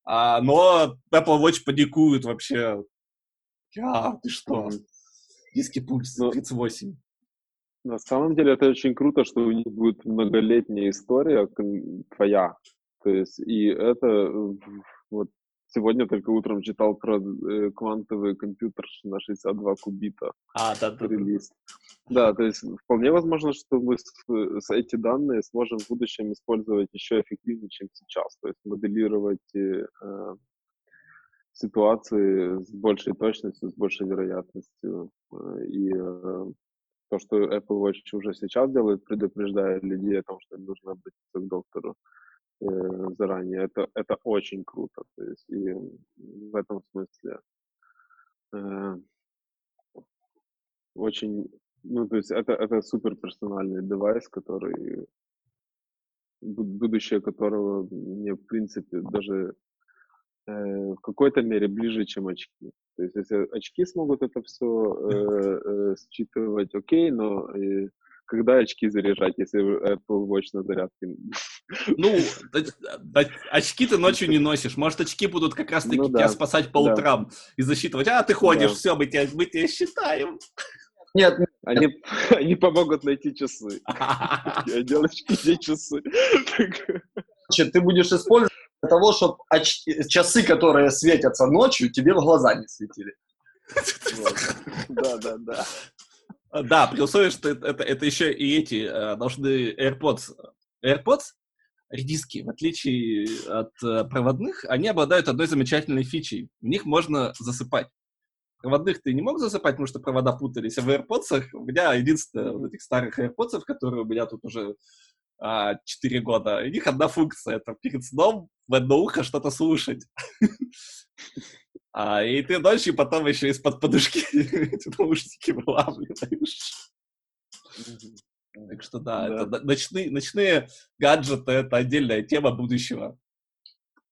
А, но Apple Watch паникует вообще а, ты что? Низкий пульс, 38. На самом деле это очень круто, что у них будет многолетняя история твоя. То есть, и это вот сегодня только утром читал про э, квантовый компьютер на 62 кубита. А, да, да. Релиз. Да. да, то есть вполне возможно, что мы с, с эти данные сможем в будущем использовать еще эффективнее, чем сейчас. То есть моделировать э, ситуации с большей точностью, с большей вероятностью. Э, и э, то, что Apple Watch уже сейчас делает, предупреждая людей о том, что им нужно обратиться к доктору э, заранее, это, это очень круто. То есть, и в этом смысле очень, ну, то есть это, это супер персональный девайс, который будущее которого мне, в принципе, даже в какой-то мере ближе, чем очки. То есть, если очки смогут это все э, э, считывать, окей, но э, когда очки заряжать, если Apple Watch на зарядке? Ну, очки ты ночью не носишь. Может, очки будут как раз-таки ну, да. тебя спасать по да. утрам и засчитывать. А, ты ходишь, да. все, мы тебя, мы тебя считаем. Нет, они, они помогут найти часы. Я делаю очки, где часы. Ты будешь использовать того, чтобы оч- часы, которые светятся ночью, тебе в глаза не светили. Да, да, да. Да, при условии, что это, это, это еще и эти э, должны AirPods. AirPods, редиски, в отличие от э, проводных, они обладают одной замечательной фичей. В них можно засыпать. Проводных ты не мог засыпать, потому что провода путались, а в AirPods у меня единственное вот этих старых AirPods, которые у меня тут уже а, 4 года. У них одна функция — это перед сном в одно ухо что-то слушать. А, и ты ночью потом еще из-под подушки эти наушники вылавливаешь. Так что да, да. Это ночные, ночные гаджеты — это отдельная тема будущего.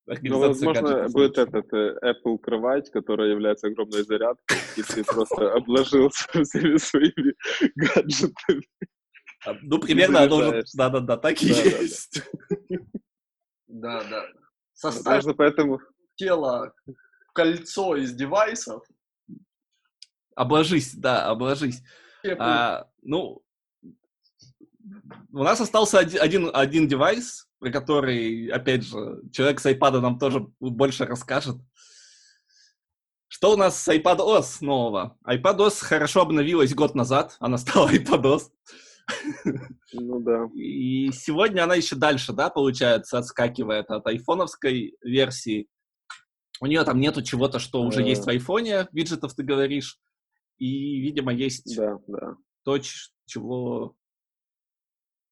Ну, возможно, будет этот э, Apple кровать, которая является огромной зарядкой, и ты просто обложился всеми своими гаджетами. А, ну, примерно оно уже... Да-да-да, так и есть. Да, да. Составь поэтому... тело кольцо из девайсов. Обложись, да, обложись. А, ну, у нас остался один, один девайс, про который, опять же, человек с iPad нам тоже больше расскажет. Что у нас с iPadOS нового? iPadOS хорошо обновилась год назад, она стала iPadOS. Ну да. И сегодня она еще дальше, да, получается, отскакивает от айфоновской версии. У нее там нету чего-то, что уже есть в айфоне, виджетов ты говоришь. И, видимо, есть да, да. то, чего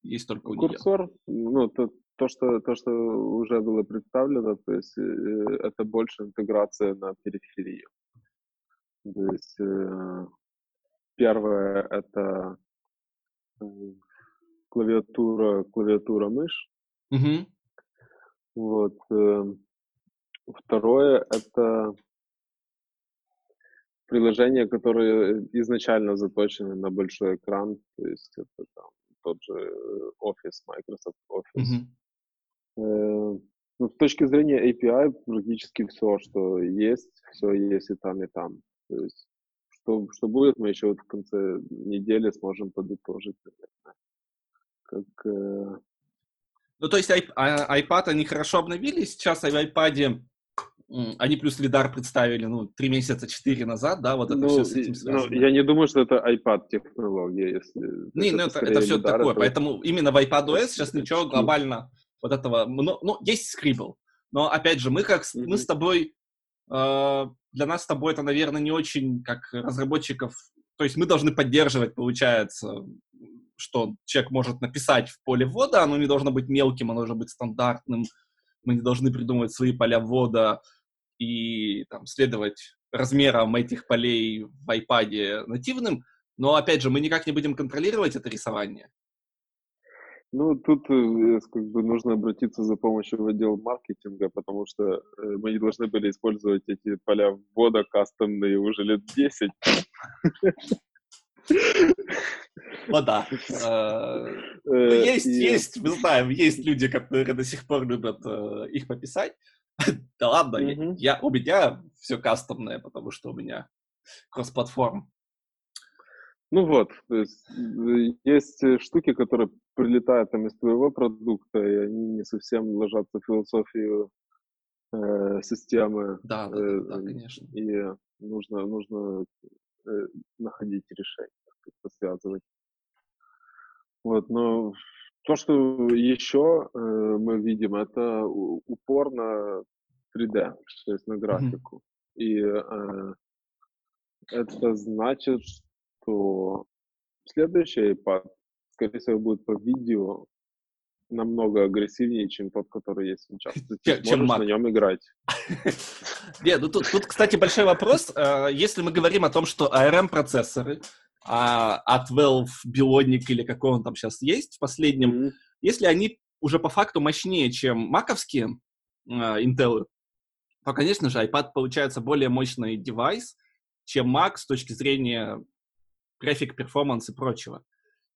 есть только у Курсор, нее. ну, то, то, что, то, что уже было представлено, то есть э, это больше интеграция на периферии. То есть э, первое это э, клавиатура, клавиатура мышь. Мгм. Вот. э, Второе это приложения, которые изначально заточены на большой экран, то есть это там тот же э, Office, Microsoft Office. Э, Ну, с точки зрения API, практически все, что есть, все есть и там, и там. То есть, что, что будет, мы еще вот в конце недели сможем подытожить, наверное. Как, э, Ну, то есть а- iPad они хорошо обновили. Сейчас в iPad они плюс лидар представили, ну, три месяца, четыре назад, да, вот это ну, все с этим ну, связано. я не думаю, что это iPad технология, если... Не, ну это, это все LiDAR, такое. это- Поэтому именно в iPadOS сейчас ничего глобально вот этого... мно- Ну, есть Scribble. Но, опять же, мы как... с- Мы с тобой... э, Для нас с тобой это, наверное, не очень как разработчиков... То есть мы должны поддерживать, получается, что человек может написать в поле ввода, оно не должно быть мелким, оно должно быть стандартным. Мы не должны придумывать свои поля ввода и там, следовать размерам этих полей в iPad нативным. Но, опять же, мы никак не будем контролировать это рисование. Ну, тут э, как бы нужно обратиться за помощью в отдел маркетинга, потому что э, мы не должны были использовать эти поля ввода кастомные уже лет 10. Ну да. Э, ну, Э, Есть, и- есть, мы знаем, есть люди, которые до сих пор любят э, их пописать. Да ладно, я- Мгм. я, у меня все кастомное, потому что у меня кросс-платформ. Ну вот, то есть э, есть э, штуки, которые прилетают там из твоего продукта, и они не совсем ложатся в философию э, системы, Да, да, э, да, да, конечно. и нужно, нужно э, находить решение, как-то связывать. Вот, но то, что еще э, мы видим, это упор на 3D, то есть на графику. И э, это значит, что следующий iPad, скорее всего, будет по видео намного агрессивнее, чем тот, который есть сейчас. Ты Чем- чем Mac. на нем играть. Не, ну тут, тут, кстати, большой вопрос. Э, Если мы говорим о том, что ARM-процессоры а, от Valve, Bionic или какой он там сейчас есть в последнем, Мгм. если они уже по факту мощнее, чем маковские э, Intel, то, конечно же, iPad получается более мощный девайс, чем Mac с точки зрения график, перформанс и прочего.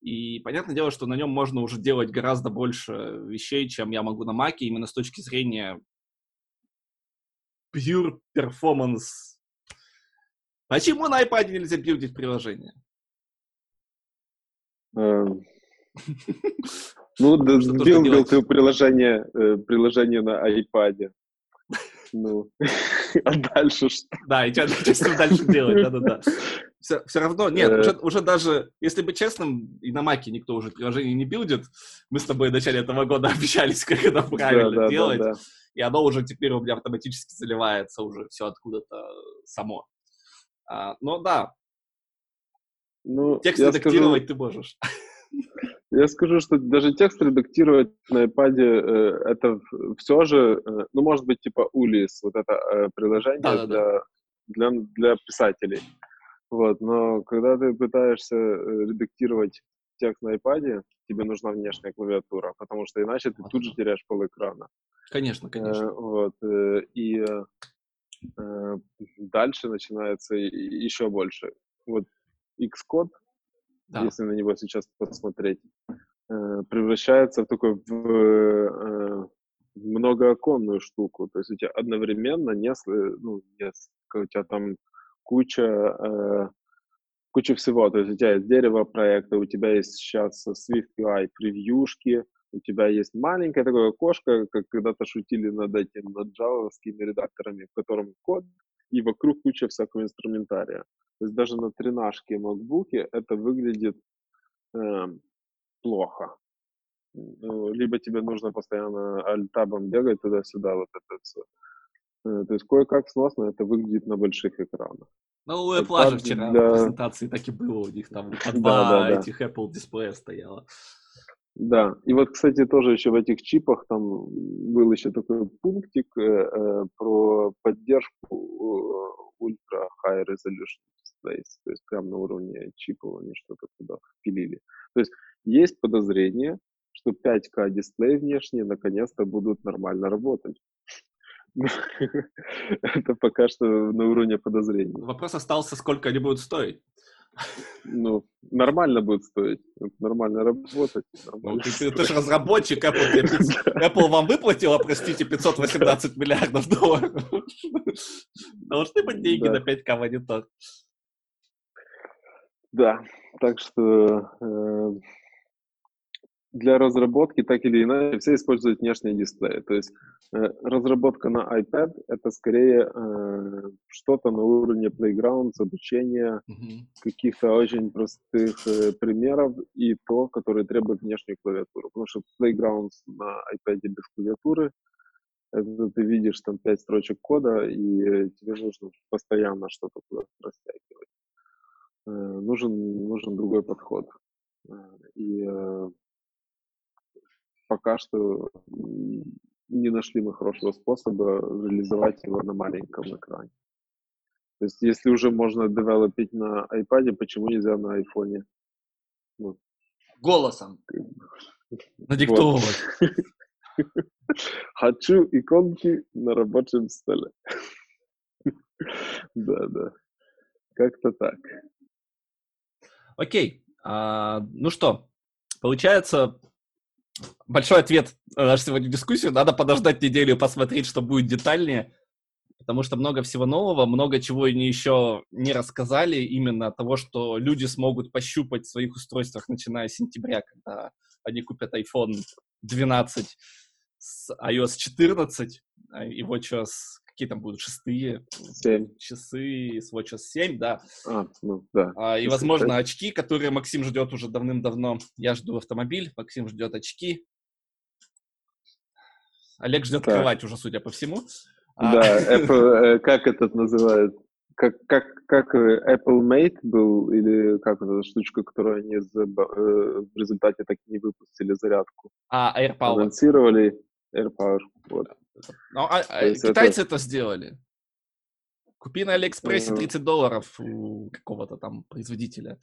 И понятное дело, что на нем можно уже делать гораздо больше вещей, чем я могу на Mac, именно с точки зрения pure performance. Почему на iPad нельзя билдить приложение? Эм. Ну, билдил ты приложение, э, приложение на iPad. Ну, а дальше что? Да, и что, что с дальше делать? Да-да-да. Все, все равно, нет, Э. уже, уже даже, если быть честным, и на Маке никто уже приложение не билдит. Мы с тобой в начале этого года общались, как это правильно Да, да, да, делать. да. и оно уже теперь у меня автоматически заливается уже все откуда-то само. А, но да, Ну, текст редактировать скажу, ты можешь. я скажу, что даже текст редактировать на iPad э, это все же, э, ну, может быть, типа Ulis, вот это э, приложение Да-да-да. для, для, для писателей. Вот, но когда ты пытаешься э, редактировать текст на iPad, тебе нужна внешняя клавиатура, потому что иначе ты тут же теряешь пол экрана. Конечно, конечно. Э, Вот, э, и э, э, дальше начинается еще больше. Вот Xcode, Да. если на него сейчас посмотреть, э, превращается в такой в, э, в многооконную штуку. То есть у тебя одновременно несколько, ну, несколько, у тебя там куча, э, куча всего. То есть у тебя есть дерево проекта, у тебя есть сейчас Swift UI превьюшки, у тебя есть маленькое такое окошко, как когда-то шутили над этим, над джавовскими редакторами, в котором код, и вокруг куча всякого инструментария. То есть даже на тренажке MacBook это выглядит эм, плохо. Ну, Либо тебе нужно постоянно альтабом бегать туда-сюда, вот это все. То есть кое-как сносно это выглядит на больших экранах. Ну, у Apple же вчера для- на презентации так и было. У них там по Да, два да, да. этих Apple дисплея стояло. Да, и вот, кстати, тоже еще в этих чипах там был еще такой пунктик э, э, про поддержку э, Ultra High Resolution Displays, то есть прямо на уровне чипов они что-то туда впилили. То есть есть подозрение, что 5К дисплей внешние наконец-то будут нормально работать. Это пока что на уровне подозрений. Вопрос остался, сколько они будут стоить. Ну, нормально будет стоить. Нормально работать. Нормально ну, ты, ты же разработчик Apple. Apple вам выплатила, простите, 518 миллиардов долларов. Должны быть деньги да. на 5К монитор. Да, так что э, для разработки так или иначе все используют внешние дисплеи. То есть э, разработка на iPad это скорее э, что-то на уровне Playgrounds, обучения mm-hmm. каких-то очень простых э, примеров и то, которое требует внешнюю клавиатуру. Потому что Playgrounds на iPad без клавиатуры это ты видишь там пять строчек кода, и тебе нужно постоянно что-то туда растягивать. Э, нужен, нужен другой подход. Э, и э, пока что не нашли мы хорошего способа реализовать его на маленьком экране. То есть, если уже можно девелопить на iPad, почему нельзя на iPhone? Ну. Голосом. Надиктовывать. Хочу иконки на рабочем столе. Да, да. Как-то так. Окей. А, ну что, получается, большой ответ на нашу сегодня дискуссию. Надо подождать неделю, посмотреть, что будет детальнее, потому что много всего нового, много чего они еще не рассказали, именно того, что люди смогут пощупать в своих устройствах, начиная с сентября, когда они купят iPhone 12 с iOS 14 а, и WatchOS какие там будут шестые 7. часы с WatchOS 7, да. А, ну, да. А, и, возможно, очки, которые Максим ждет уже давным-давно. Я жду автомобиль, Максим ждет очки. Олег ждет да. кровать уже, судя по всему. А да, Apple, э, как этот называют? Как, как, как э, Apple Mate был, или как эта штучка, которую они э, в результате так и не выпустили зарядку? А, AirPower. Анонсировали AirPower, вот. Ну, а, а, китайцы это... это сделали. Купи на Алиэкспрессе 30 долларов у какого-то там производителя.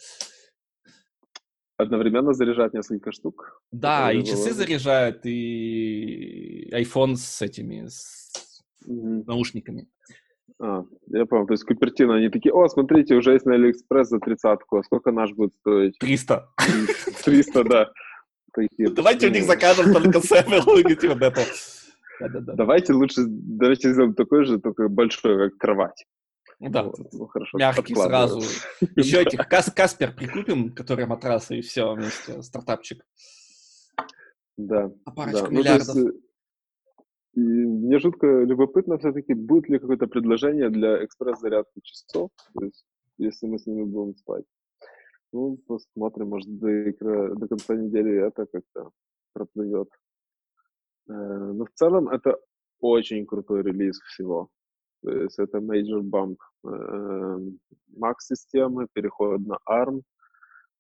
Одновременно заряжать несколько штук. Да, и часы заряжают, и iPhone с этими, с mm-hmm. наушниками. А, я понял. То есть Купертино, они такие, о, смотрите, уже есть на Алиэкспресс за тридцатку, а сколько наш будет стоить? 300. 300, да. Давайте у них закажем только типа это. Да-да-да. Давайте лучше, давайте сделаем такой же, только большой, как кровать. Да, вот, ну, хорошо, мягкий сразу. Еще этих Кас Каспер прикупим, которые матрасы, и все вместе, стартапчик. Да. А парочку да. миллиардов. Ну, есть, и мне жутко любопытно все-таки, будет ли какое-то предложение для экспресс-зарядки часов, то есть, если мы с ними будем спать. Ну, посмотрим, может, до, до конца недели это как-то проплывет. Э, но в целом это очень крутой релиз всего. То есть это major bump. Mac-системы, переход на ARM,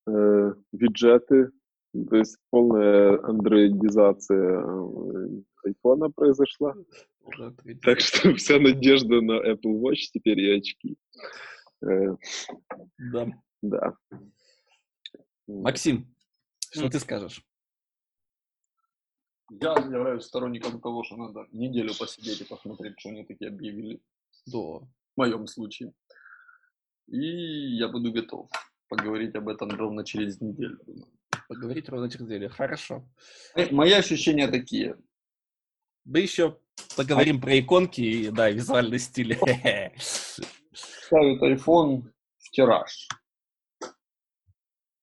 э, бюджеты, то есть полная андроидизация iPhone э, произошла. Так что вся надежда на Apple Watch теперь и очки. Да. Да. Максим, что ты скажешь? Я являюсь сторонником того, что надо неделю посидеть и посмотреть, что они такие объявили. Да. В моем случае. И я буду готов поговорить об этом ровно через неделю. Поговорить ровно через неделю. Хорошо. Мои ощущения такие. Мы еще поговорим а... про иконки и, да, визуальный стиль. Ставит iPhone в тираж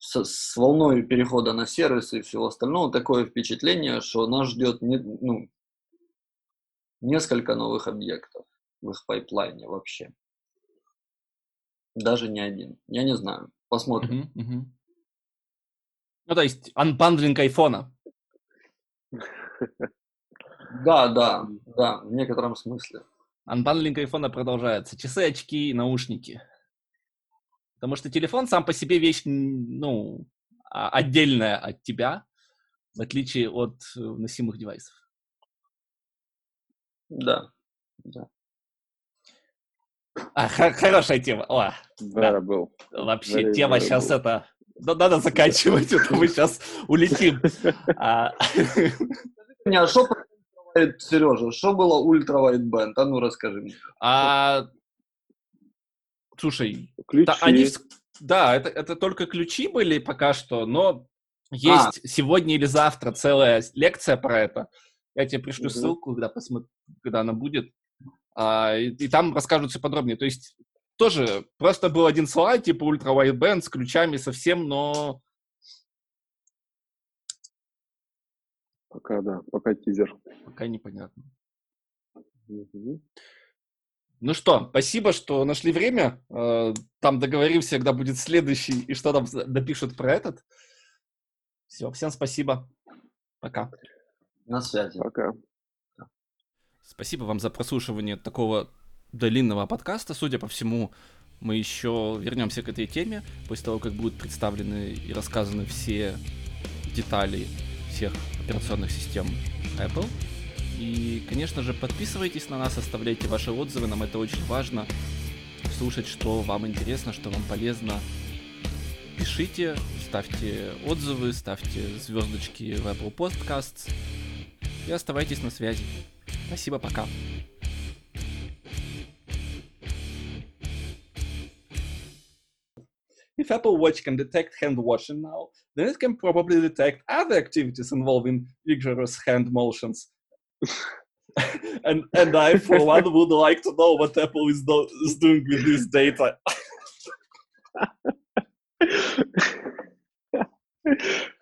с, с волной перехода на сервисы и всего остального такое впечатление, что нас ждет не, ну, несколько новых объектов в их пайплайне вообще. Даже не один. Я не знаю. Посмотрим. Uh-huh, uh-huh. Ну, то есть, unbundling айфона. Да, да, да, в некотором смысле. Unbundling айфона продолжается. Часы, очки, наушники. Потому что телефон сам по себе вещь, ну, а, отдельная от тебя. в отличие от э, носимых девайсов. Да. да. А, хорошая тема. О, да. был. Вообще, very, тема very сейчас был. это... Ну, надо заканчивать, это мы сейчас улетим. А меня, а что Сережа, что было ультравайдбенд? А ну расскажи мне. А, слушай, ключи. Да, они, да это, это только ключи были пока что, но есть а. сегодня или завтра целая лекция про это. Я тебе пришлю угу. ссылку, когда, посмотри, когда она будет. А, и, и там расскажут все подробнее. То есть тоже просто был один слайд, типа ультра-wideband с ключами совсем, но... Пока, да, пока тизер. Пока непонятно. Угу. Ну что, спасибо, что нашли время. Э, там договоримся, когда будет следующий, и что там допишут про этот. Все, всем спасибо. Пока. На связи. Пока. Спасибо вам за прослушивание такого длинного подкаста. Судя по всему, мы еще вернемся к этой теме после того, как будут представлены и рассказаны все детали всех операционных систем Apple. И, конечно же, подписывайтесь на нас, оставляйте ваши отзывы, нам это очень важно. Слушать, что вам интересно, что вам полезно. Пишите, ставьте отзывы, ставьте звездочки в Apple Podcasts и оставайтесь на связи. Спасибо, пока. If Apple Watch can detect hand washing now, then it can probably detect other activities involving vigorous hand motions. and and I, for one, would like to know what Apple is, do- is doing with this data.